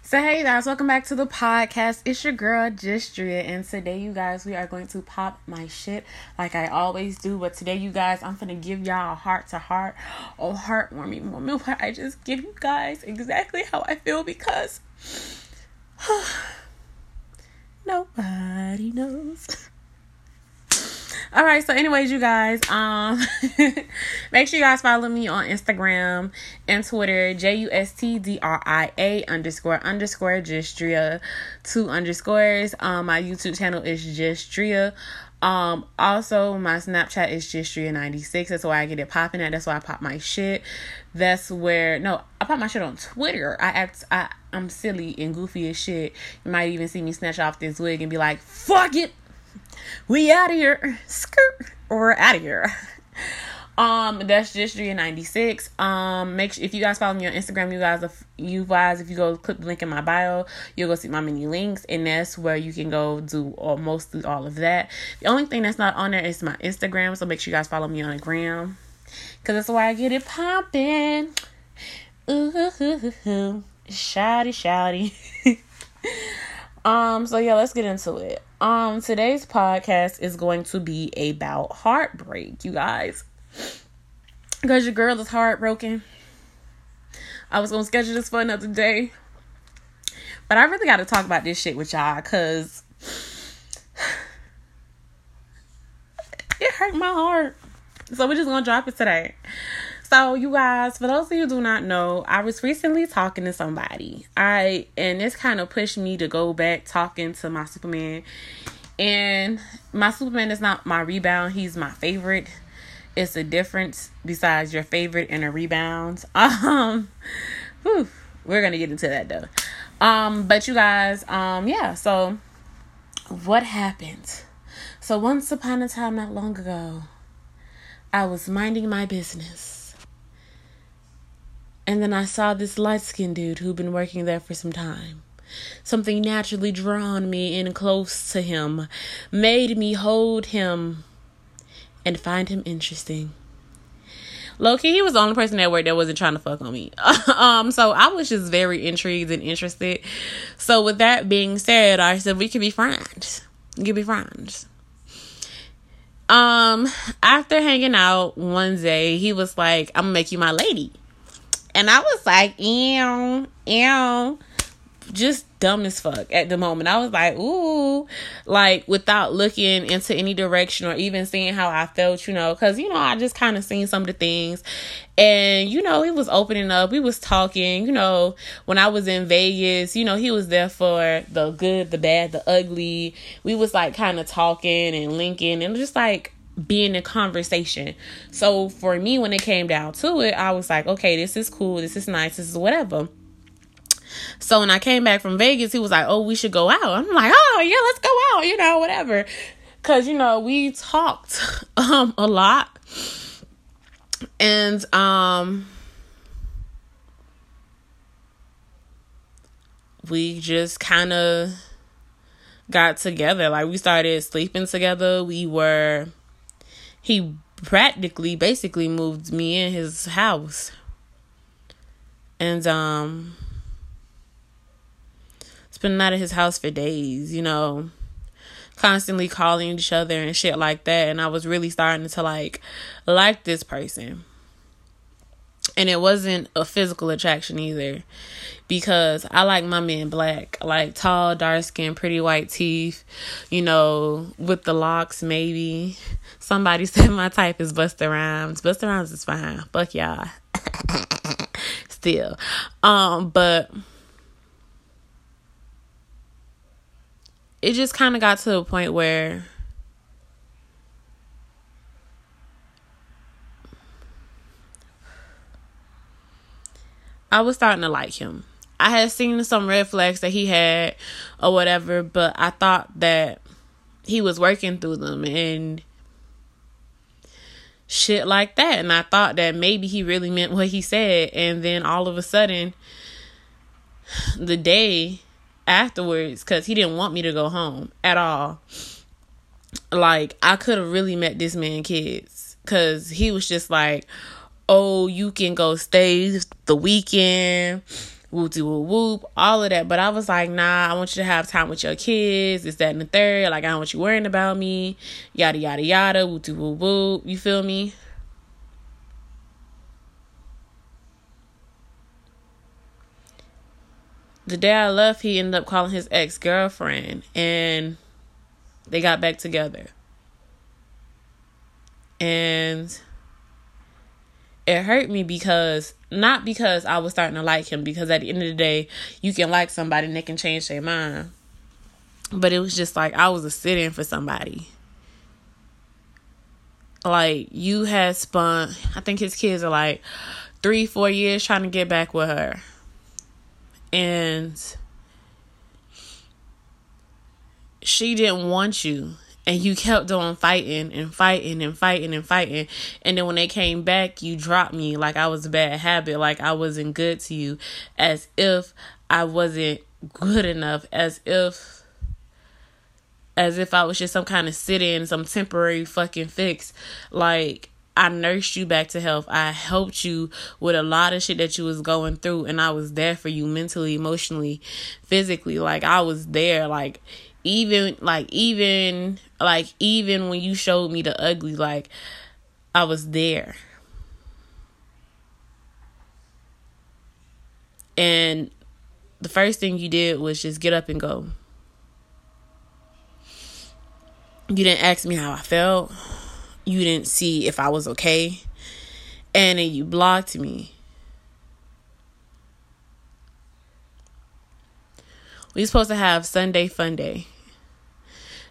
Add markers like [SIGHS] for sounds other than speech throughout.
So hey guys, welcome back to the podcast. It's your girl Justria, and today you guys we are going to pop my shit like I always do. But today you guys, I'm gonna give y'all a heart to heart, a heartwarming moment where I just give you guys exactly how I feel because [SIGHS] nobody knows. All right, so anyways, you guys, um, [LAUGHS] make sure you guys follow me on Instagram and Twitter, J U S T D R I A underscore underscore Justria, two underscores. Um, my YouTube channel is Justria. Um, also my Snapchat is Justria96. That's why I get it popping at. That's why I pop my shit. That's where no, I pop my shit on Twitter. I act I I'm silly and goofy as shit. You might even see me snatch off this wig and be like, fuck it we out of here. Skirt. We're out of here. [LAUGHS] Um, that's just your 96. Um, make sure if you guys follow me on Instagram, you guys, if you guys, if you go click the link in my bio, you'll go see my many links, and that's where you can go do all mostly all of that. The only thing that's not on there is my Instagram, so make sure you guys follow me on the gram, cause that's why I get it popping. Ooh, shouty, shouty. [LAUGHS] um, so yeah, let's get into it. Um, today's podcast is going to be about heartbreak, you guys. Because your girl is heartbroken. I was gonna schedule this for another day. But I really gotta talk about this shit with y'all because [SIGHS] it hurt my heart. So we're just gonna drop it today. So, you guys, for those of you do not know, I was recently talking to somebody. I and this kind of pushed me to go back talking to my Superman. And my Superman is not my rebound, he's my favorite. It's a difference besides your favorite and a rebound. [LAUGHS] Um whew, we're gonna get into that though. Um, but you guys, um, yeah, so what happened? So once upon a time not long ago, I was minding my business and then I saw this light skinned dude who'd been working there for some time. Something naturally drawn me in close to him, made me hold him and find him interesting. Loki, he was the only person at work that wasn't trying to fuck on me. [LAUGHS] um, so I was just very intrigued and interested. So with that being said, I said we could be friends. We could be friends. Um, after hanging out one day, he was like, I'm gonna make you my lady. And I was like, ew, ew. Just dumb as fuck at the moment. I was like, ooh, like without looking into any direction or even seeing how I felt, you know, because, you know, I just kind of seen some of the things. And, you know, he was opening up. We was talking, you know, when I was in Vegas, you know, he was there for the good, the bad, the ugly. We was like kind of talking and linking and just like being in conversation. So for me, when it came down to it, I was like, okay, this is cool, this is nice, this is whatever. So when I came back from Vegas, he was like, oh, we should go out. I'm like, oh, yeah, let's go out, you know, whatever. Cause, you know, we talked [LAUGHS] um a lot. And um we just kind of got together. Like we started sleeping together. We were he practically basically moved me in his house. And um spending out of his house for days, you know, constantly calling each other and shit like that. And I was really starting to like like this person. And it wasn't a physical attraction either. Because I like my men black. Like tall, dark skin, pretty white teeth, you know, with the locks maybe. Somebody [LAUGHS] said my type is Busta Rhymes. Busta Rhymes is fine. Fuck y'all. [LAUGHS] Still. Um, but it just kind of got to a point where I was starting to like him. I had seen some red flags that he had or whatever, but I thought that he was working through them and shit like that. And I thought that maybe he really meant what he said. And then all of a sudden, the day afterwards, because he didn't want me to go home at all, like I could have really met this man kids. Because he was just like, oh, you can go stay the weekend whoop whoop whoop, all of that. But I was like, nah, I want you to have time with your kids. Is that, and the third. Like, I don't want you worrying about me. Yada, yada, yada. Whoop whoop whoop. You feel me? The day I left, he ended up calling his ex girlfriend and they got back together. And it hurt me because not because I was starting to like him, because at the end of the day, you can like somebody and they can change their mind. But it was just like I was a sit in for somebody. Like you had spun I think his kids are like three, four years trying to get back with her. And she didn't want you and you kept on fighting and fighting and fighting and fighting and then when they came back you dropped me like i was a bad habit like i wasn't good to you as if i wasn't good enough as if as if i was just some kind of sit-in some temporary fucking fix like I nursed you back to health. I helped you with a lot of shit that you was going through and I was there for you mentally, emotionally, physically. Like I was there like even like even like even when you showed me the ugly like I was there. And the first thing you did was just get up and go. You didn't ask me how I felt. You didn't see if I was okay. And then you blocked me. We supposed to have Sunday fun day.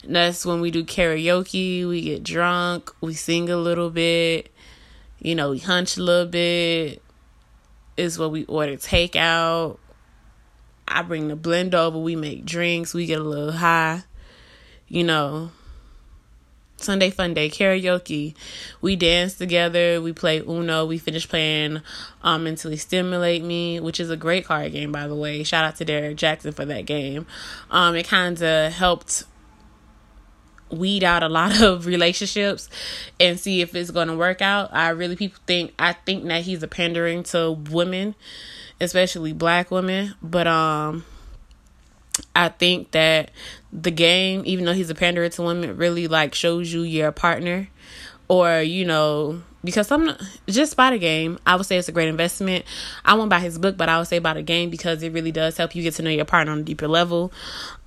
And that's when we do karaoke, we get drunk, we sing a little bit, you know, we hunch a little bit. Is what we order takeout. I bring the blend over, we make drinks, we get a little high, you know. Sunday fun day karaoke. We dance together. We play Uno. We finish playing um, Mentally Stimulate Me, which is a great card game, by the way. Shout out to Derrick Jaxn for that game. Um, it kind of helped weed out a lot [LAUGHS] of relationships and see if it's going to work out. I really people think I think that he's a pandering to women, especially black women, but um I think that the game even though he's a pandering to women really like shows you your partner. Or you know because some just buy the game i would say it's a great investment. I won't buy his book but i would say buy the game because it really does help you get to know your partner on a deeper level.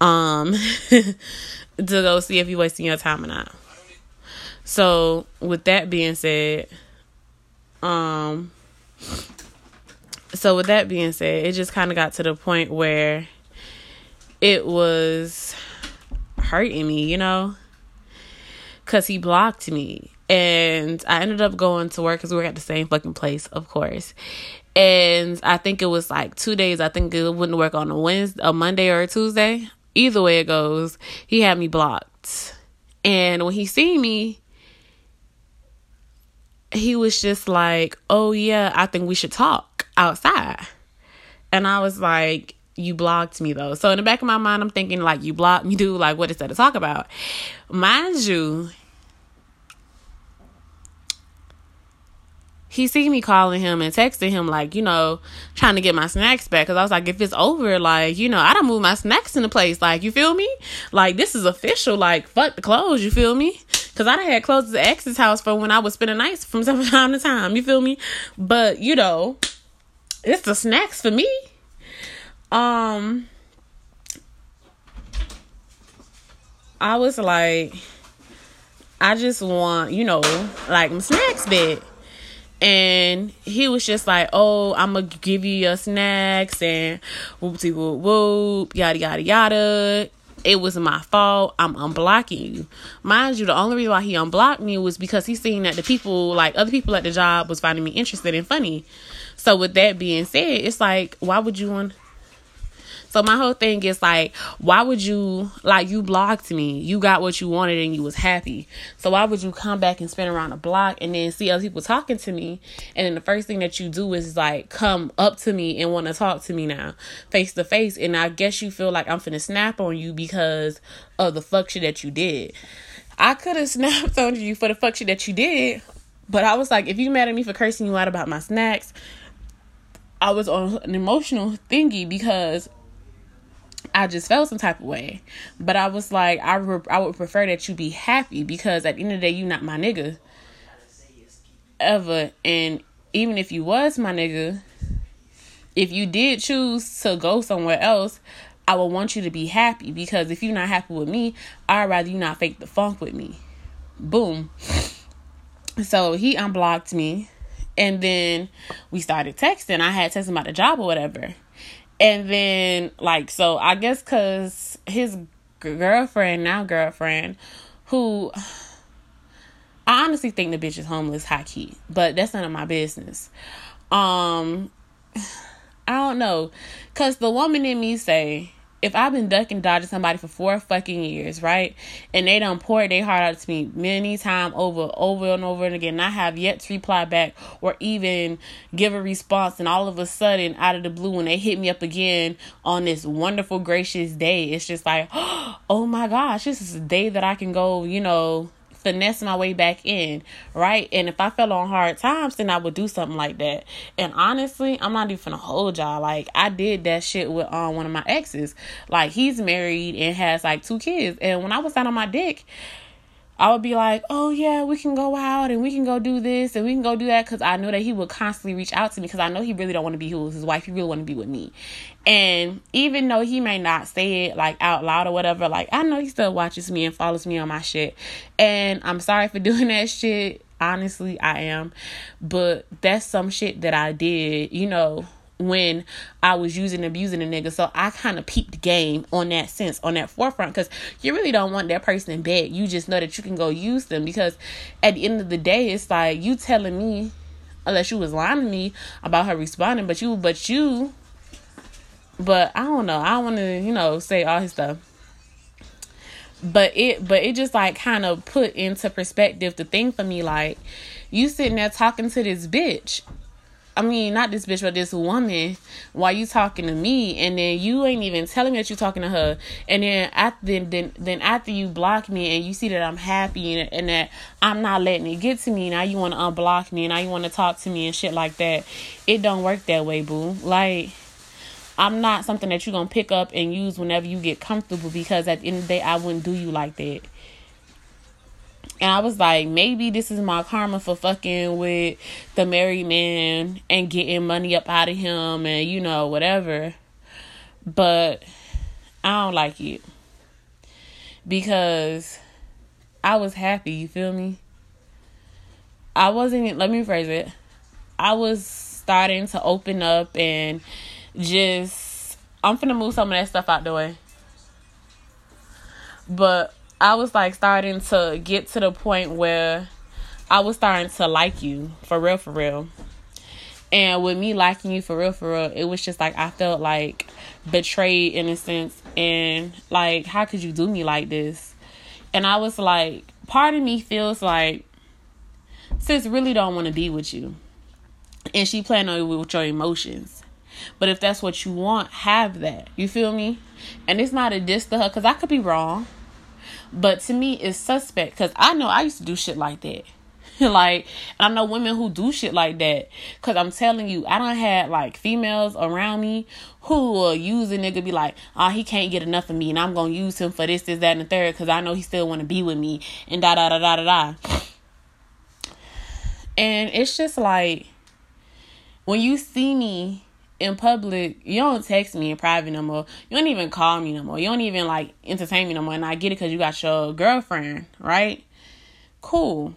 Um [LAUGHS] to go see if you're wasting your time or not. So, with that being said, um, so with that being said, it just kind of got to the point where it was hurting me, you know, because he blocked me. And I ended up going to work because we were at the same fucking place, of course. And I think it was like two days. I think it wouldn't work on a Wednesday, a Monday or a Tuesday either way it goes, he had me blocked. And when he seen me, he was just like, "Oh yeah, I think we should talk outside." And I was like, "You blocked me though." So in the back of my mind, I'm thinking like, "You blocked me, [LAUGHS] dude. Like, what is that to talk about?" Mind you, he see me calling him and texting him like you know trying to get my snacks back. Because i was like if it's over like you know i don't move my snacks in the place. Like you feel me? Like this is official. Like fuck the clothes you feel me? Because i had clothes at ex's house for when i was spending nights from [LAUGHS] time to time you feel me? But you know it's the snacks for me um i was like i just want you know like my snacks back and he was just like, "Oh, I'm gonna give you your snacks and whoopty whoop whoop, yada yada yada." It was my fault. I'm unblocking you. Mind you, the only reason why he unblocked me was because he seen that the people, like other people at the job, was finding me interested and funny. So with that being said, it's like, why would you want? So my whole thing is like, why would you like you blocked me? You got what you wanted and you was happy. So why would you come back and spin around a block and then see other people talking to me? And then the first thing that you do is like come up to me and want to talk to me now, face to face. And I guess you feel like I'm finna snap on you because of the fuck shit that you did. I could have [LAUGHS] snapped on you for the fuck shit that you did, but I was like, if you mad at me for cursing you out about my snacks, I was on an emotional thingy because I just felt some type of way. But I was like, I, re- I would prefer that you be happy because at the end of the day, you not my nigga. Ever. And even if you was my nigga, if you did choose to go somewhere else, I would want you to be happy because if you're not happy with me, I'd rather you not fake the funk with me. Boom. So he unblocked me and then we started texting. I had texting about the job or whatever. And then, like, so I guess because his girlfriend, now girlfriend, who I honestly think the bitch is homeless, high key, but that's none of my business. Um, I don't know, cause the woman in me say if I've been ducking dodging somebody for four fucking years, right, and they don't pour their heart out to me many times over, over and over and again, and I have yet to reply back or even give a response, and all of a sudden, out of the blue, when they hit me up again on this wonderful, gracious day, it's just like, [GASPS] oh my gosh, this is a day that I can go, you know, finesse my way back in, right? And if I fell on hard times, then I would do something like that. And honestly, I'm not even a whole job. Like I did that shit with um one of my exes. Like he's married and has like two kids. And when I was down on my dick, I would be like, oh yeah, we can go out and we can go do this and we can go do that because I know that he would constantly reach out to me because I know he really don't want to be with his wife. He really want to be with me. And even though he may not say it like out loud or whatever, like I know he still watches me and follows me on my shit. And I'm sorry for [LAUGHS] doing that shit. Honestly, I am. But that's some shit that I did, you know, when I was using abusing a nigga. So I kind of peeped the game on that sense, on that forefront, because you really don't want that person in bed. You just know that you can go use them because at the end of the day, it's like you telling me, unless you was lying to me about her responding, but you, but you, but I don't know. I want to, you know, say all his stuff. But it, but it just like kind of put into perspective the thing for me, like you sitting there talking to this bitch I mean, not this bitch, but this woman, while you talking to me, and then you ain't even telling me that you talking to her, and then after then then, then after you block me and you see that I'm happy and, and that I'm not letting it get to me, now you want to unblock me and now you want to talk to me and shit like that. It don't work that way, boo. Like. I'm not something that you're gonna pick up and use whenever you get comfortable because at the end of the day I wouldn't do you like that. And I was like, maybe this is my karma for fucking with the married man and getting money up out of him and, you know, whatever. But I don't like it. Because I was happy, you feel me? I wasn't, let me phrase it. I was starting to open up and just, I'm finna move some of that stuff out the way. But I was like starting to get to the point where I was starting to like you for real, for real. And with me liking you for real, for real, it was just like I felt like betrayed in a sense. And like, how could you do me like this? And I was like, part of me feels like sis really don't want to be with you. And she playing on with your emotions. But if that's what you want, have that. You feel me? And it's not a diss to her because I could be wrong. But to me, it's suspect because I know I used to do shit like that. [LAUGHS] like, I know women who do shit like that. Cause I'm telling you, I don't have like females around me who will use a nigga be like, oh, he can't get enough of me, and I'm gonna use him for this, this, that, and the third, cause I know he still wanna be with me, and da da da da da da. And it's just like when you see me in public, you don't text me in private no more. You don't even call me no more. You don't even like entertain me no more. And I get it because you got your girlfriend, right? Cool.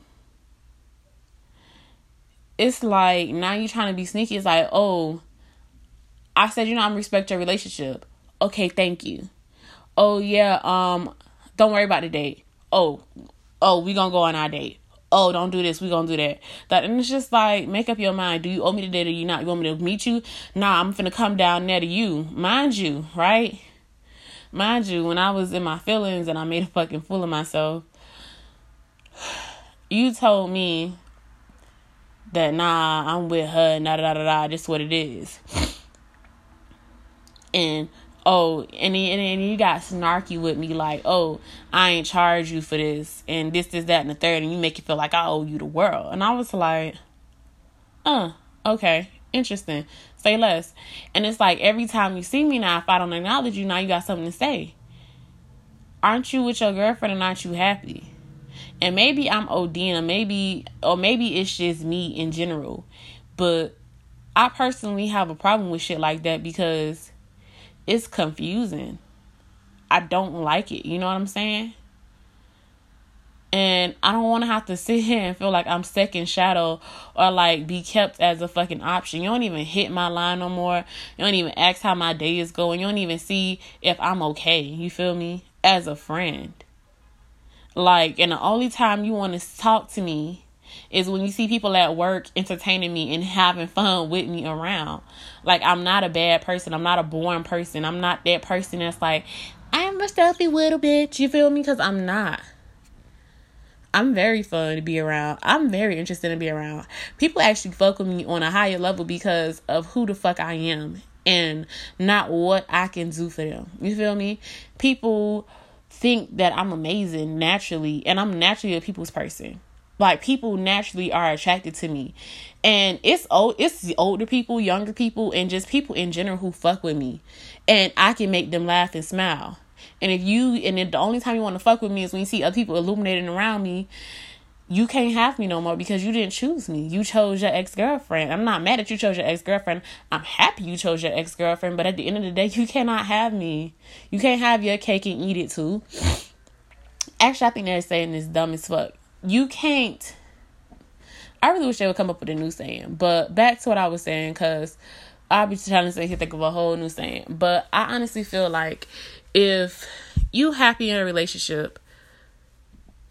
It's like now you're trying to be sneaky. It's like, oh, I said you know I'm respect your relationship. Okay, thank you. Oh yeah, um, don't worry about the date. Oh, oh, we gonna go on our date oh, don't do this, we gonna do that. That and it's just like make up your mind. Do you owe me the date or you not? You want me to meet you? Nah, I'm finna come down there to you. Mind you, right? Mind you, when I was in my feelings and I made a fucking fool of myself, [SIGHS] you told me that nah, I'm with her, nah da da da da, what it is. And oh, and then, and then you got snarky with me like, oh, I ain't charge you for this and this, this, that, and the third, and you make it feel like I owe you the world. And I was like, uh, okay, interesting. Say less. And it's like every time you see me now, if I don't acknowledge you, now you got something to say. Aren't you with your girlfriend and aren't you happy? And maybe I'm ODing, maybe or maybe it's just me in general. But I personally have a problem with shit like that because it's confusing. I don't like it. You know what I'm saying? And I don't want to have to [LAUGHS] sit here and feel like I'm second shadow or like be kept as a fucking option. You don't even hit my line no more. You don't even ask how my day is going. You don't even see if I'm okay. You feel me? As a friend. Like, and the only time you want to talk to me is when you see people at work entertaining me and having fun with me around. Like, I'm not a bad person. I'm not a boring person. I'm not that person that's like, I'm a stuffy little bitch. You feel me? Because I'm not. I'm very fun to be around. I'm very interested to be around. People actually fuck with me on a higher level because of who the fuck I am and not what I can do for them. You feel me? People think that I'm amazing naturally, and I'm naturally a people's person. Like people naturally are attracted to me, and it's old. It's the older people, younger people, and just people in general who fuck with me, and I can make them laugh and smile. And if you and if the only time you want to fuck with me is when you see other people illuminating around me, you can't have me no more because you didn't choose me. You chose your ex girlfriend. I'm not mad that you chose your ex girlfriend. I'm happy you chose your ex girlfriend, but at the end of the day, [LAUGHS] you cannot have me. You can't have your cake and eat it too. Actually, I think they're saying this dumb as fuck. You can't. I really wish they would come up with a new saying. But back to what I was saying, because I'll be trying to say, think of a whole new saying. But I honestly feel like if you happy in a relationship,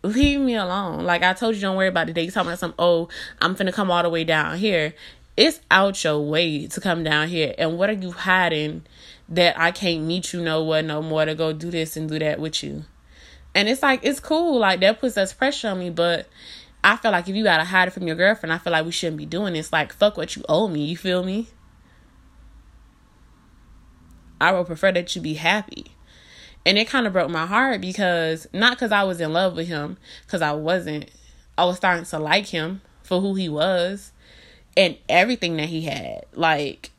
leave me alone. Like I told you, don't worry about the day. You talking about some, oh, I'm finna come all the way down here. It's out your way to come down here. And what are you hiding that I can't meet you no what no more to go do this and do that with you? And it's like it's cool, like that puts us pressure on me, but I feel like if you gotta hide it from your girlfriend, I feel like we shouldn't be doing this. Like fuck what you owe me, you feel me? I would prefer that you be happy. And it kind of broke my heart because not because I was in love with him, because I wasn't. I was starting to like him for who he was and everything that he had. Like,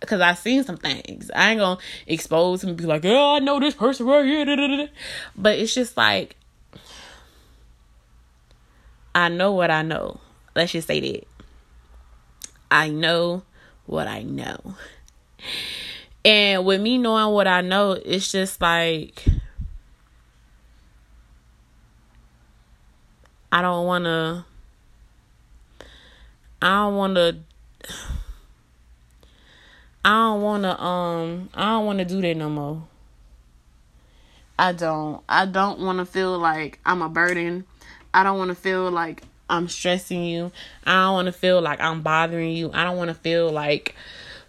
because I seen some things. I ain't gonna expose him and be like, oh, I know this person right here. But it's just like, I know what I know. Let's just say that. I know what I know. And with me knowing what I know, it's just like I don't want to I don't want to I don't want to um I don't want to do that no more. I don't. I don't want to feel like I'm a burden. I don't want to feel like I'm stressing you. I don't want to feel like I'm bothering you. I don't want to feel like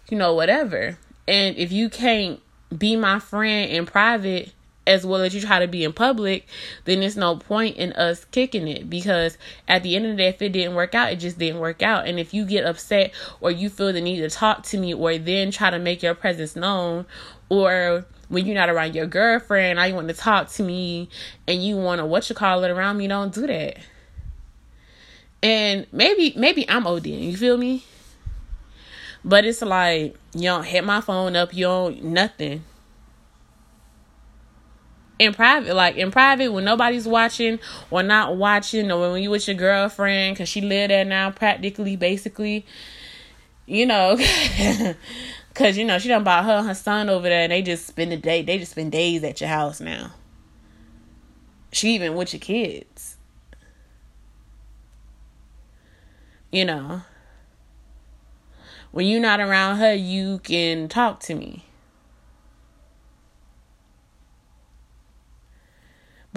you know whatever. And if you can't be my friend in private as well as you try to be in public, then there's no point in us kicking it because at the end of the day, if it didn't work out, it just didn't work out. And if you get upset or you feel the need to talk to me or then try to make your presence known or when you're not around your girlfriend, I want to talk to me and you want to what you call it around me, don't do that. And maybe maybe I'm ODing, you feel me? But it's like you don't hit my phone up, you don't nothing. In private, like in private, when nobody's watching or not watching, or when you with your girlfriend, cause she live there now, practically, basically, you know, [LAUGHS] cause you know she done bought her her son over there, and they just spend the day, they just spend days at your house now. She even with your kids, you know when you're not around her, you can talk to me.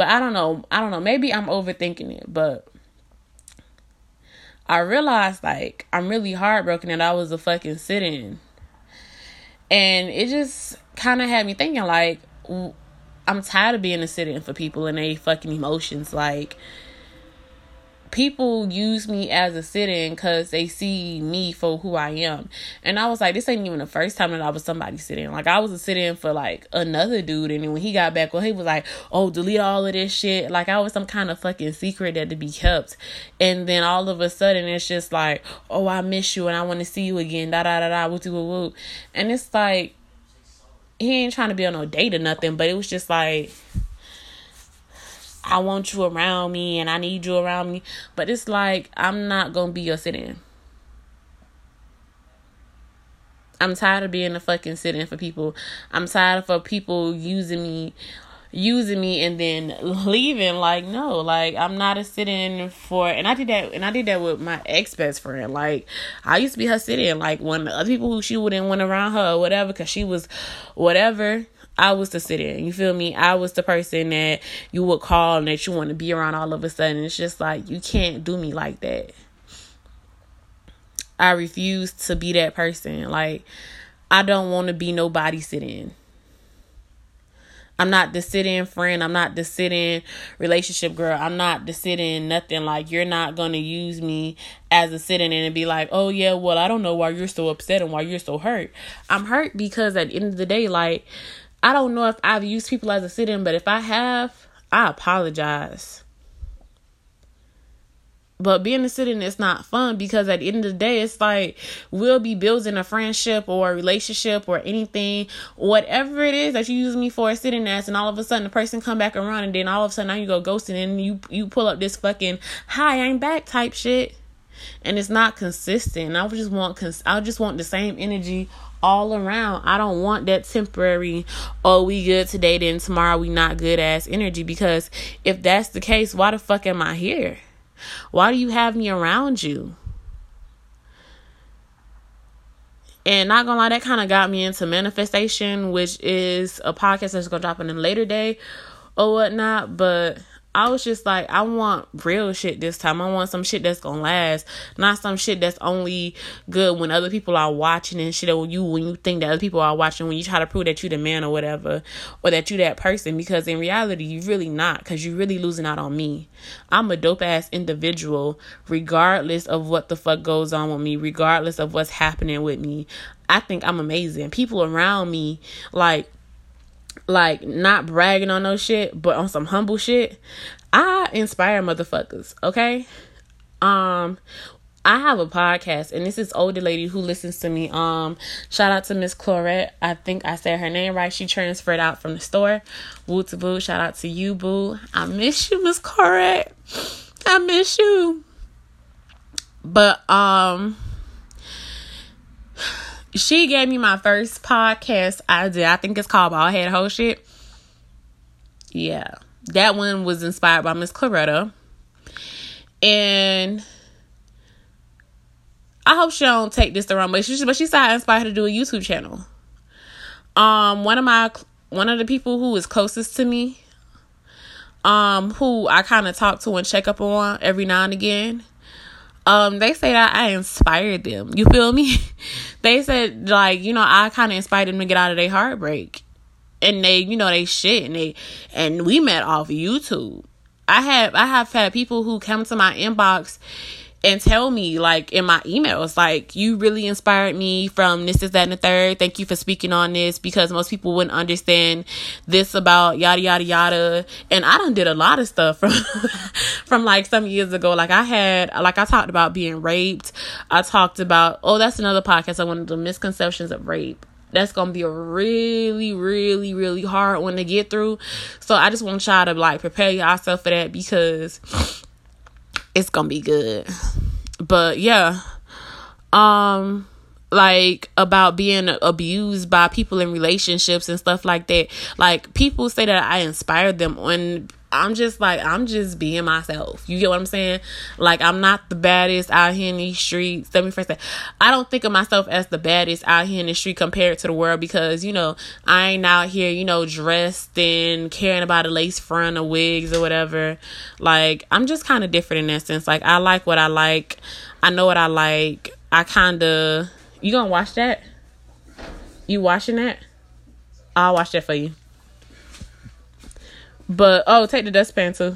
But I don't know. I don't know. Maybe I'm overthinking it, but I realized like I'm really heartbroken that I was a fucking sit in. And it just kind of had me thinking like I'm tired of being a sit in for people and they fucking emotions. Like people use me as a sit-in because they see me for who I am. And I was like, this ain't even the first time that I was somebody sit-in. Like I was a sit-in for like another dude, and then when he got back, well, he was like, oh, delete all of this shit. Like I was some kind of fucking secret that to be kept. And then all of a sudden, it's just like, oh, I miss you and I want to see you again. Da da da da. And it's like he ain't trying to be on no date or nothing, but it was just like I want you around me and I need you around me. But it's like I'm not gonna be your sit in. I'm tired of being a fucking sit in for people. I'm tired of people using me using me and then leaving like no like i'm not a sit-in for and i did that and i did that with my ex-best friend like i used to be her sit-in like when other people who she wouldn't want around her whatever because she was whatever I was the sit in. You feel me? I was the person that you would call and that you want to be around all of a sudden. It's just like you can't do me like that. I refuse to be that person. Like I don't want to be nobody sit in. I'm not the sit in friend. I'm not the sit in relationship girl. I'm not the sit in nothing. Like, you're not going to use me as a sit in and be like, oh, yeah, well, I don't know why you're so upset and why you're so hurt. I'm hurt because at the end of the day, like, I don't know if I've used people as a sit in, but if I have, I apologize. But being a sit in is not fun because at the end of the day, it's like we'll be building a friendship or a relationship or anything, whatever it is that you use me for a sit in as, and all of a sudden the person come back around, and then all of a sudden now you go ghosting and you you pull up this fucking hi I'm back type shit, and it's not consistent. I just want cons- I just want the same energy all around. I don't want that temporary, oh, we good today, then tomorrow we not good ass energy. Because if that's the case, why the fuck am I here? Why do you have me around you? And not gonna lie, that kind of got me into manifestation, which is a podcast that's gonna drop in a later day or whatnot. But I was just like, I want real shit this time. I want some shit that's gonna last, not some shit that's only good when other people are watching and shit. Or you when you think that other people are watching, when you try to prove that you the man or whatever, or that you that person. Because in reality, you really not. Because you really losing out on me. I'm a dope ass individual, regardless of what the fuck goes on with me, regardless of what's happening with me. I think I'm amazing. People around me, like like not bragging on no shit, but on some humble shit. I inspire motherfuckers, okay? Um I have a podcast and this is older lady who listens to me. Um shout out to Miss Clorette. I think I said her name right. She transferred out from the store. Woo to boo. Shout out to you, boo. I miss you, Miss Clorette. I miss you. But um she gave me my first podcast idea. I think it's called Bald Head Whole Shit. Yeah. That one was inspired by Miss Claretta. And I hope she don't take this the wrong way. She, but she said I inspired her to do a YouTube channel. Um, one of my one of the people who is closest to me, um, who I kind of talk to and check up on every now and again, um they say that I inspired them. You feel me? [LAUGHS] they said like, you know, I kind of inspired them to get out of their heartbreak. And they, you know, they shit and they and we met off YouTube. I have I have had people who come to my inbox and tell me like in my emails like you really inspired me from this is that and the third. Thank you for speaking on this because most people wouldn't understand this about yada yada yada. And i done did a lot of stuff from [LAUGHS] from like some years ago. Like i had like i talked about being raped. I talked about oh that's another podcast i wanted the misconceptions of rape. That's gonna be a really really really hard one to get through. So i just want y'all to like prepare yourself for that because it's gonna be good. But yeah, um, like about being abused by people in relationships and stuff like that. Like people say that I inspired them when I'm just like I'm just being myself. You get what I'm saying? Like I'm not the baddest out here in these streets. Let me first say I don't think of myself as the baddest out here in the street compared to the world because you know I ain't out here you know dressed and caring about a lace front or wigs or whatever. Like I'm just kind of different in that sense. Like I like what I like. I know what I like. I kind of you gonna watch that? You watching that? I'll watch that for you. But oh, take the dustpan too.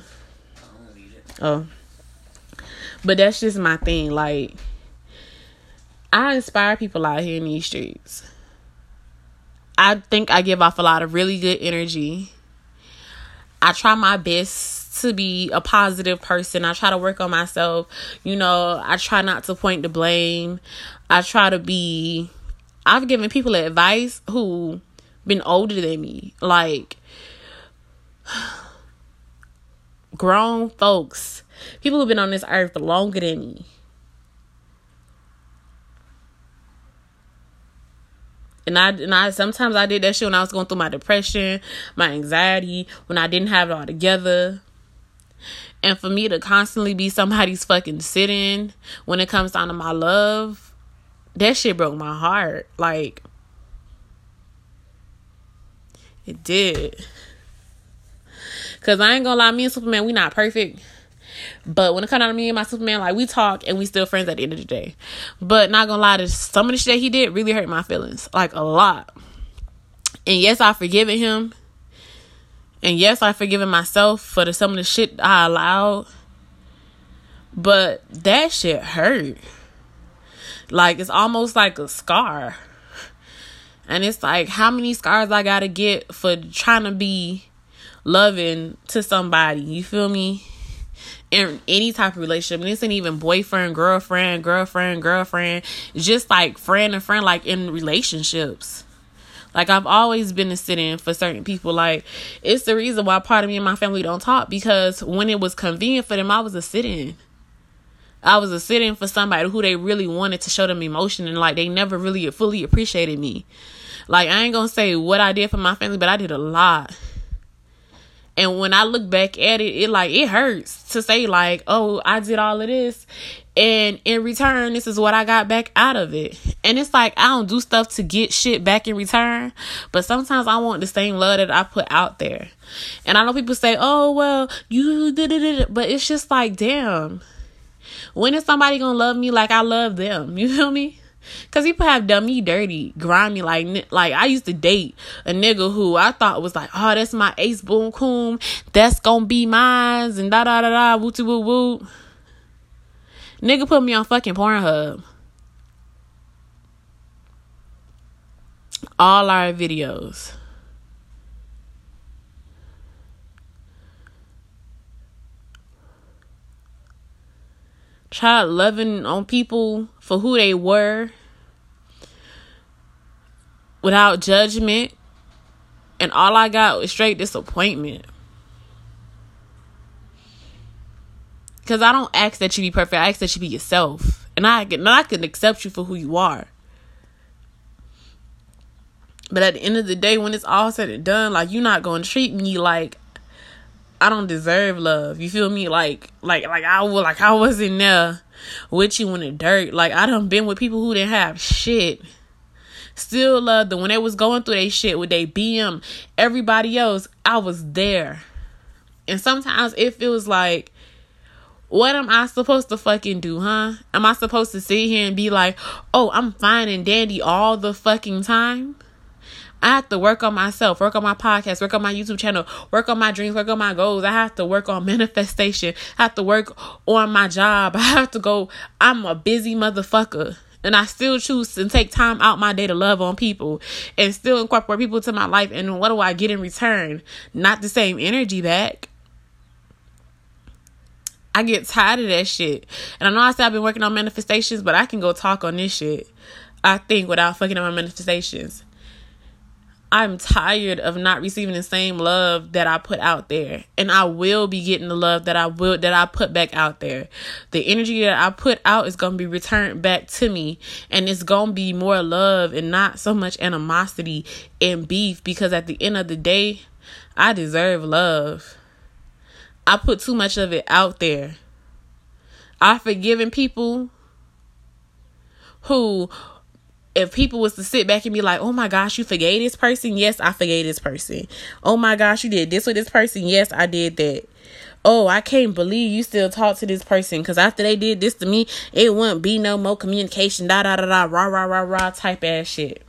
Oh. But that's just my thing. Like, I inspire people out here in these streets. I think I give off a lot of really good energy. I try my best to be a positive person. I try to work on myself. You know, I try not to point the blame. I try to be I've given people advice who been older than me. Like [GASPS] grown folks, people who've been on this earth longer than me. And I and I sometimes I did that shit when I was going through my depression, my anxiety, when I didn't have it all together. And for me to constantly be somebody's fucking sitting when it comes down to my love, that shit broke my heart. Like it did. Cause I ain't gonna lie, me and Superman, we not perfect. But when it comes down to me and my Superman, like we talk and we still friends at the end of the day. But not gonna lie, to some of the shit he did really hurt my feelings. Like a lot. And yes, I've forgiven him. And yes, I've forgiven myself for the some of the shit I allowed. But that shit hurt. Like it's almost like a scar. And it's like how many scars I gotta get for trying to be loving to somebody. You feel me? in any type of relationship. And this ain't even boyfriend, girlfriend, girlfriend, girlfriend. Just like friend and friend, like in relationships. Like I've always been a sit in for certain people. Like it's the reason why part of me and my family don't talk because when it was convenient for them, I was a sit in. I was a sit in for somebody who they really wanted to show them emotion and like they never really fully appreciated me. Like I ain't gonna say what I did for my family, but I did a lot. And when I look back at it, it like it hurts to say like, oh, I did all of this and in return this is what I got back out of it. And it's like I don't do stuff to get shit back in return, but sometimes I want the same love that I put out there. And I know people say, "Oh, well, you did it," but it's just like, damn. When is somebody going to love me like I love them? [LAUGHS] You feel me? Cause people have done me dirty, grimy. Like, like I used to date a nigga who I thought was like, oh, that's my ace boom coom. That's gonna be mine. And da da da da. Woo woo woo. Nigga put me on fucking Pornhub. All our videos. Try loving on people for who they were without judgment. And all I got was straight disappointment. Because I don't ask that you be perfect. I ask that you be yourself. And I can, I can accept you for who you are. But at the end of the day, when it's all said and done, like you're not gonna treat me like I don't deserve love. You feel me? Like like like I was like I wasn't there with you in the dirt. Like I done been with people who didn't have shit. Still love them when they was going through their shit with they BM everybody else. I was there. And sometimes it feels like what am I supposed to fucking do, huh? Am I supposed to sit here and be like, oh, I'm fine and dandy all the fucking time? I have to work on myself, work on my podcast, work on my YouTube channel, work on my dreams, work on my goals. I have to work on [LAUGHS] manifestation. I have to work on my job. I have to go. I'm a busy motherfucker. And I still choose to take time out my day to love on people and still incorporate people to my life. And what do I get in return? Not the same energy back. I get tired of that shit. And I know I said I've been working on manifestations, but I can go talk on this shit. I think without fucking up my manifestations. I'm tired of not receiving the same love that I put out there. And I will be getting the love that I will that I put back out there. The energy that I put out is going to be returned back to me and it's going to be more love and not so much animosity and beef because at the end of the day, I deserve love. I put too much of it out there. I've forgiven people who if people was to sit back and be like, oh my gosh, you forgave this person? Yes, I forgave this person. Oh my gosh, you did this with this person? Yes, I did that. Oh, I can't believe you still talk to this person because after they did this to me, it wouldn't be no more communication, da da da da, rah rah rah rah type ass shit.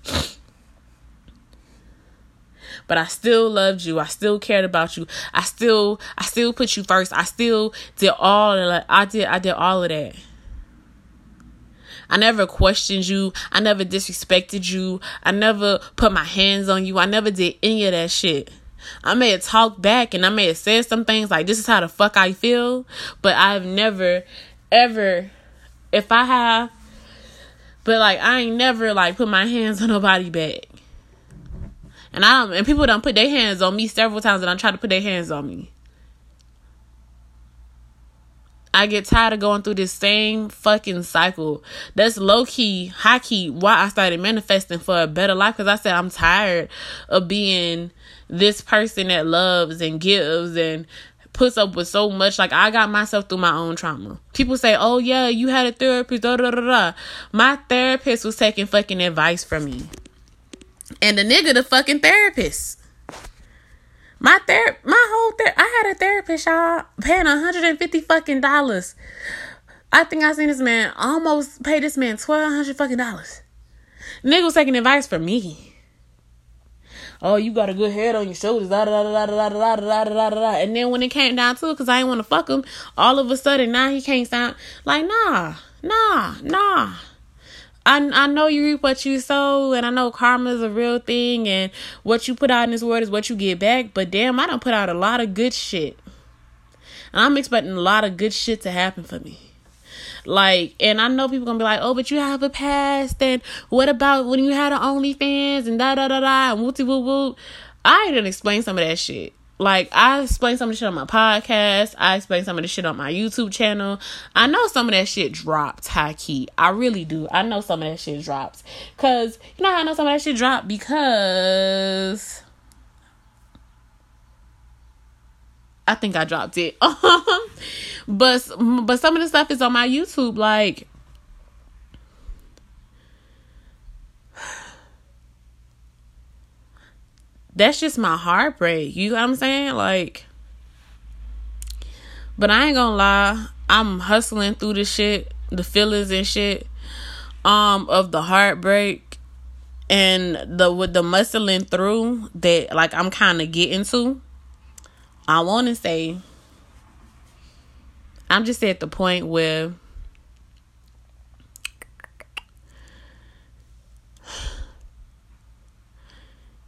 but I still loved you. I still cared about you. I still I still put you first. I still did all of. I did I did all of that. I never questioned you. I never disrespected you. I never put my hands on you. I never did any of that shit. I may have talked back and I may have said some things like this is how the fuck I feel, but I've never ever if I have but like I ain't never like put my hands on nobody back. And I and people don't put their hands on me several times and I try to put their hands on me. I get tired of going through this same fucking cycle. That's low key, high key, why I started manifesting for a better life. Cause I said I'm tired of being this person that loves and gives and puts up with so much. Like I got myself through my own trauma. People say, "Oh yeah, you had a therapist." Da da da da. My therapist was taking fucking advice from me, and the nigga, the fucking therapist. My ther, my whole ther, I had a therapist, y'all, paying hundred and fifty fucking dollars. I think I seen this man almost pay this man twelve hundred fucking dollars. Nigga was taking advice from me oh, you got a good head on your shoulders, da da da da da da da da da da da. And then when it came down to it, cause I didn't want to fuck him, all of a sudden now he can't sound like nah, nah, nah. I I know you reap what you sow, and I know karma is a real thing, and what you put out in this world is what you get back. But damn, I don't put out a lot of good shit, and I'm expecting a lot of good shit to happen for me. Like, and I know people gonna be like, oh, but you have a past, and what about when you had an OnlyFans and da da da da and wooty woo woo. I didn't explain some of that shit. Like I explain some of the shit on my podcast. I explain some of the shit on my YouTube channel. I know some of that shit dropped high key. I really do. I know some of that shit drops. Cause you know how I know some of that shit dropped? Because I think I dropped it. [LAUGHS] but but some of the stuff is on my YouTube like that's just my heartbreak. You know what I'm saying? Like but I ain't gonna lie, I'm hustling through the shit, the feelings and shit um of the heartbreak and the with the muscling through that like I'm kind of getting to I want to say, I'm just at the point where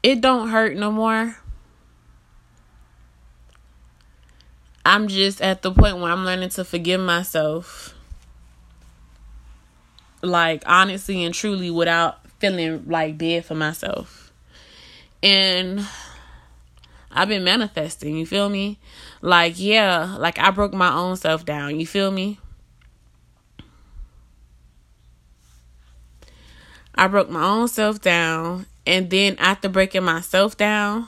it don't hurt no more. I'm just at the point where I'm learning to forgive myself. Like, honestly and truly, without feeling like bad for myself. And I've been manifesting, you feel me? Like, yeah, like I broke my own self down, you feel me? I broke my own self down, and then after breaking myself down,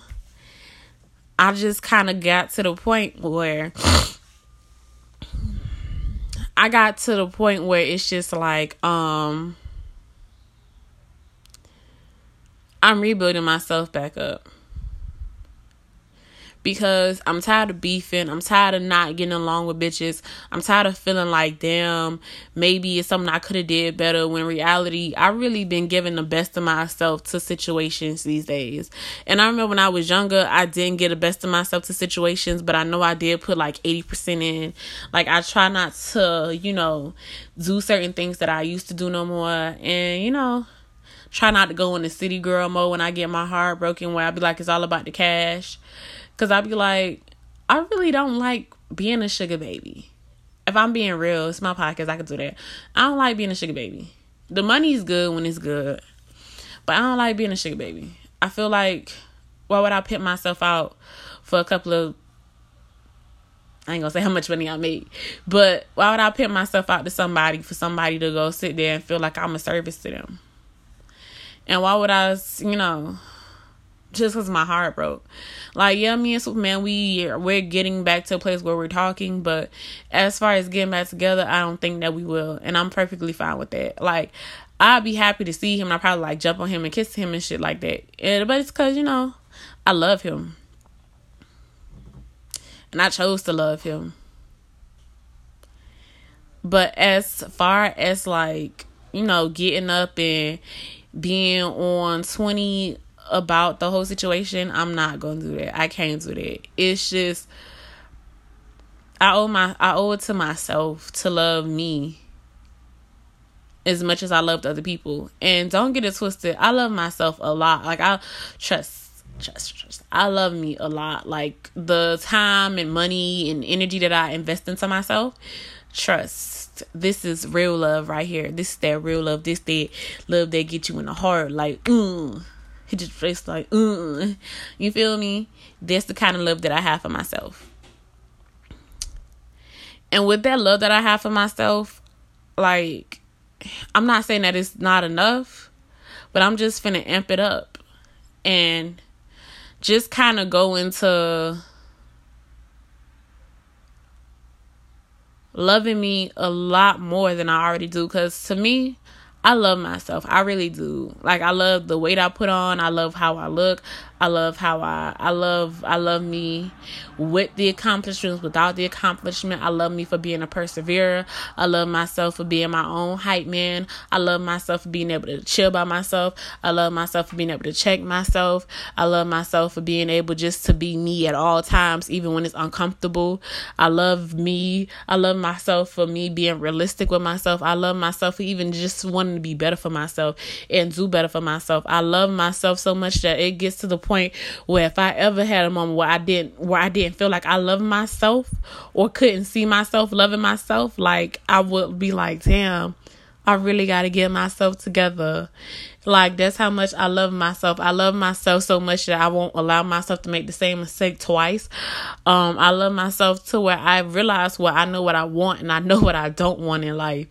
I just kind of got to the point where I got to the point where it's just like um I'm rebuilding myself back up because I'm tired of beefing. I'm tired of not getting along with bitches. I'm tired of feeling like, damn, maybe it's something I could have did better. When reality, I really been giving the best of myself to situations these days. And I remember when I was younger, I didn't get the best of myself to situations, but I know I did put like 80% in. Like I try not to, you know, do certain things that I used to do no more. And, you know, try not to go in the city girl mode when I get my heart broken where I be like, it's all about the cash. Cause I'd be like, I really don't like being a sugar baby. If I'm being real, it's my podcast. I can do that. I don't like being a sugar baby. The money's good when it's good, but I don't like being a sugar baby. I feel like why would I put myself out for a couple of I ain't gonna say how much money I made, but why would I put myself out to somebody for somebody to go sit there and feel like I'm a service to them? And why would I, you know, just because my heart broke. Like, yeah, me and Superman, we we're getting back to a place where we're talking, but as far as getting back together, I don't think that we will, and I'm perfectly fine with that. Like, I'd be happy to see him, I probably like jump on him and kiss him and shit like that. And, but it's because you know, I love him, and I chose to love him. But as far as like you know, getting up and being on twenty about the whole situation, I'm not gonna do that. I can't do that. It's just I owe my I owe it to myself to love me as much as I loved other people. And don't get it twisted. I love myself a lot. Like I trust, trust, trust. I love me a lot. Like the time and money and energy that I invest into myself. Trust. This is real love right here. This is that real love. This that love that get you in the heart. Like, mm. He just face like, mm. You feel me? That's the kind of love that I have for myself. And with that love that I have for myself, like I'm not saying that it's not enough, but I'm just finna amp it up and just kind of go into loving me a lot more than I already do. Because to me, I love myself. I really do. Like I love the weight I put on. I love how I look. I love how I I love I love me with the accomplishments, without the accomplishment. I love me for being a perseverer. I love myself for being my own hype man. I love myself for being able to chill by myself. I love myself for being able to check myself. I love myself for being able just to be me at all times, even when it's uncomfortable. I love me. I love myself for me being realistic with myself. I love myself for even just wanting to be better for myself and do better for myself. I love myself so much that it gets to the point where if I ever had a moment where I didn't where I didn't feel like I love myself or couldn't see myself loving myself, like I would be like, damn, I really got to get myself together. Like that's how much I love myself. I love myself so much that I won't allow myself to make the same mistake twice. Um, I love myself to where I realize what I know what I want and I know what I don't want in life.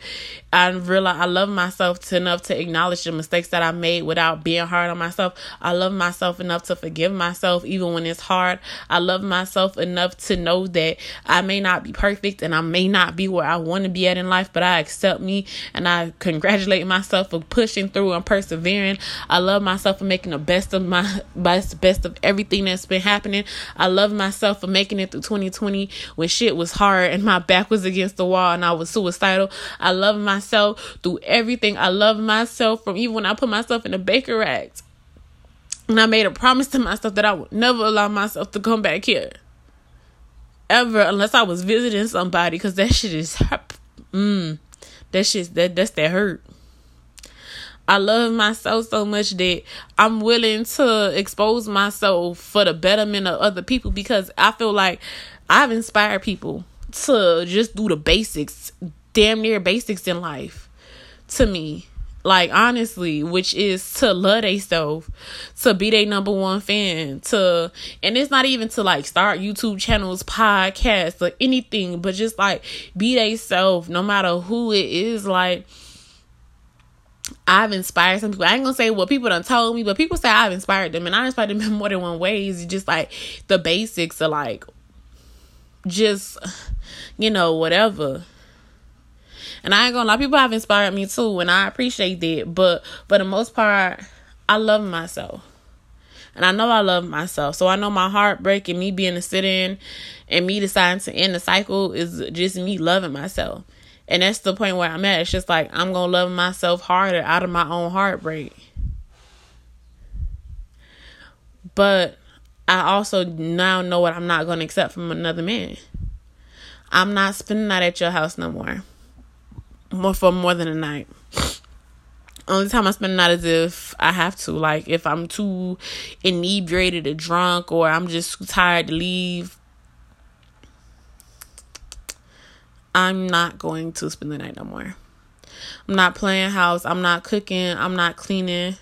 I realize I love myself to enough to acknowledge the mistakes that I made without being hard on myself. I love myself enough to forgive myself even when it's hard. I love myself enough to know that I may not be perfect and I may not be where I want to be at in life, but I accept me and I congratulate myself for pushing through and persevering persevering. I love myself for making the best of my [LAUGHS] best best of everything that's been happening. I love myself for making it through 2020 when shit was hard and my back was against the wall and I was suicidal. I love myself through everything. I love myself from even when I put myself in the Baker Act. And I made a promise to myself that I would never allow myself to come back here. Ever unless I was visiting somebody because that shit is mm, that shit that that's that hurt. I love myself so much that I'm willing to expose myself for the betterment of other people because I feel like I've inspired people to just do the basics, damn near basics in life to me. Like honestly, which is to love themselves, to be their number one fan, to and it's not even to like start YouTube channels, podcasts, or anything, but just like be they self, no matter who it is. Like I've inspired some people. I ain't gonna say what people done told me, but people say I've inspired them, and I inspired them [LAUGHS] in more than one ways. It's just like the basics of like, just you know, whatever. And I ain't gonna lie, people have inspired me too, and I appreciate that. But for the most part, I love myself. And I know I love myself. So I know my heartbreak and me being a sit in and me deciding to end the cycle is just me loving myself. And that's the point where I'm at. It's just like I'm gonna love myself harder out of my own heartbreak. But I also now know what I'm not gonna accept from another man. I'm not spending night at your house no more. More for more than a night. Only time I spend night is if I have to. Like if I'm too inebriated or drunk or I'm just tired to leave I'm not going to spend the night no more. I'm not playing house. I'm not cooking. I'm not cleaning.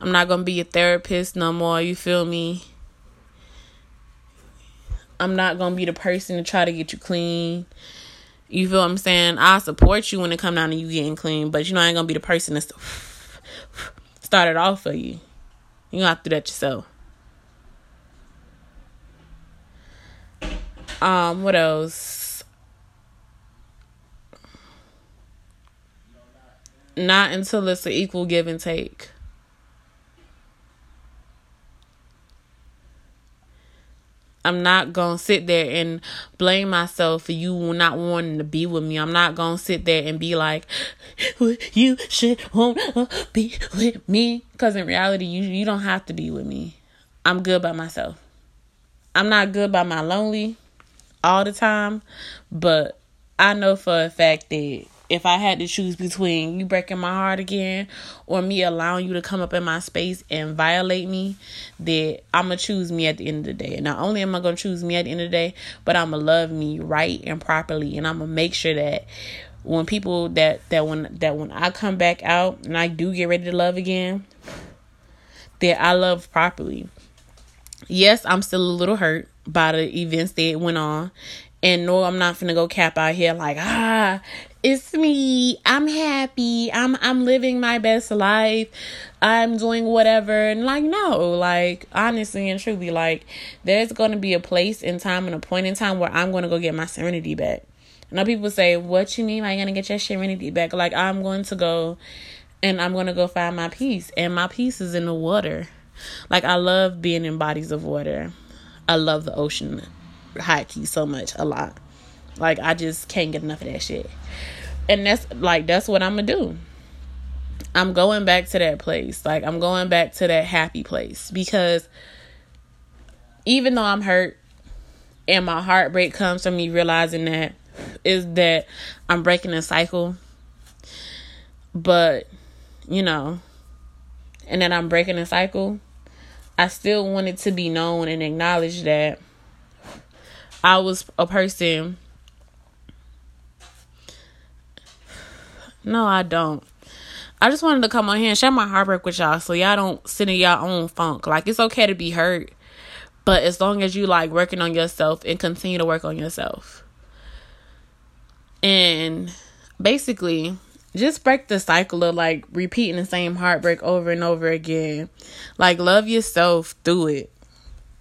I'm not going to be a therapist no more. You feel me? I'm not going to be the person to try to get you clean. You feel what I'm saying? I support you when it come down to you getting clean, but you know I ain't going to be the person to [SIGHS] start it off for you. You going to have to do that yourself. Um, what else? Not until it's an equal give and take. I'm not gonna sit there and blame myself for you not wanting to be with me. I'm not gonna sit there and be like, you should want to be with me. Cause in reality, you you don't have to be with me. I'm good by myself. I'm not good by my lonely all the time, but I know for a fact that if I had to choose between you breaking my heart again or me allowing you to come up in my space and violate me, then I'm gonna choose me at the end of the day. Not only am I gonna choose me at the end of the day, but I'm gonna love me right and properly, and I'm gonna make sure that when people that that when that when I come back out and I do get ready to love again, that I love properly. Yes, I'm still a little hurt by the events that went on. And no, I'm not gonna go cap out here like, ah, it's me. I'm happy. I'm I'm living my best life. I'm doing whatever. And like no, like honestly and truly, like there's gonna be a place in time and a point in time where I'm gonna go get my serenity back. I know people say, What you mean? I gonna get your serenity back? Like I'm going to go and I'm gonna go find my peace. And my peace is in the water. Like I love being in bodies of water. I love the ocean high key so much, a lot. Like I just can't get enough of that shit. And that's like that's what I'm gonna do. I'm going back to that place. Like I'm going back to that happy place because even though I'm hurt and my heartbreak comes from me realizing that is that I'm breaking a cycle. But, you know, and that I'm breaking a cycle, I still wanted to be known and acknowledged that I was a person No, I don't. I just wanted to come on here and share my heartbreak with y'all so y'all don't sit in y'all own funk. Like it's okay to be hurt, but as long as you like working on yourself and continue to work on yourself. And basically, just break the cycle of like repeating the same heartbreak over and over again. Like love yourself through it.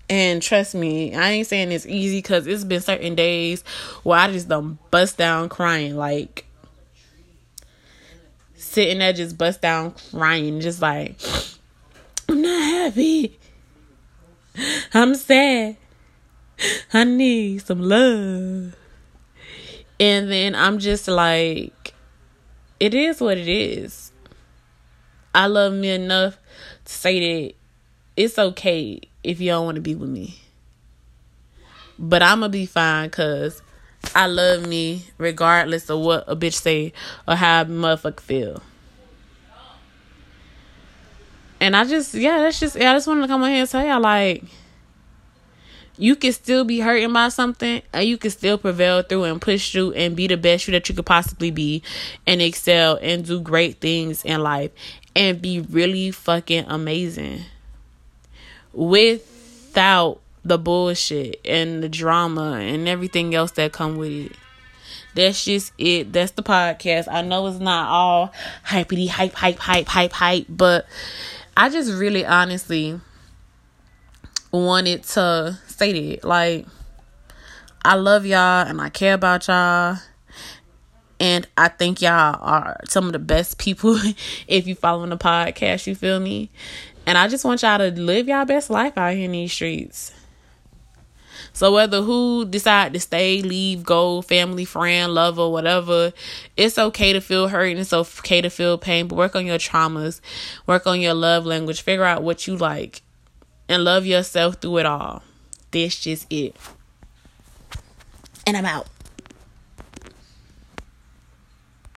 And trust me, I ain't saying it's easy because it's been certain days where I just don't bust down crying. Like sitting there just bust down crying, just like, I'm not happy. I'm sad. I need some love. And then I'm just like, it is what it is. I love me enough to say that it's okay if you don't want to be with me. But I'm going to be fine because I love me regardless of what a bitch say or how a motherfucker feel. And I just, yeah, that's just, yeah, I just wanted to come on here and tell y'all, like, you can still be hurting by something and you can still prevail through and push through and be the best you that you could possibly be and excel and do great things in life and be really fucking amazing without the bullshit and the drama and everything else that come with it. That's just it. That's the podcast. I know it's not all hypety hype hype hype hype hype, but I just really honestly wanted to say that. Like I love y'all and I care about y'all. And I think y'all are some of the best people [LAUGHS] if you following the podcast, you feel me? And I just want y'all to live y'all best life out here in these streets. So whether who decide to stay, leave, go, family, friend, lover, whatever, it's okay to feel hurt and it's okay to feel pain, but work on your traumas, work on your love language, figure out what you like, and love yourself through it all. That's just it. And I'm out.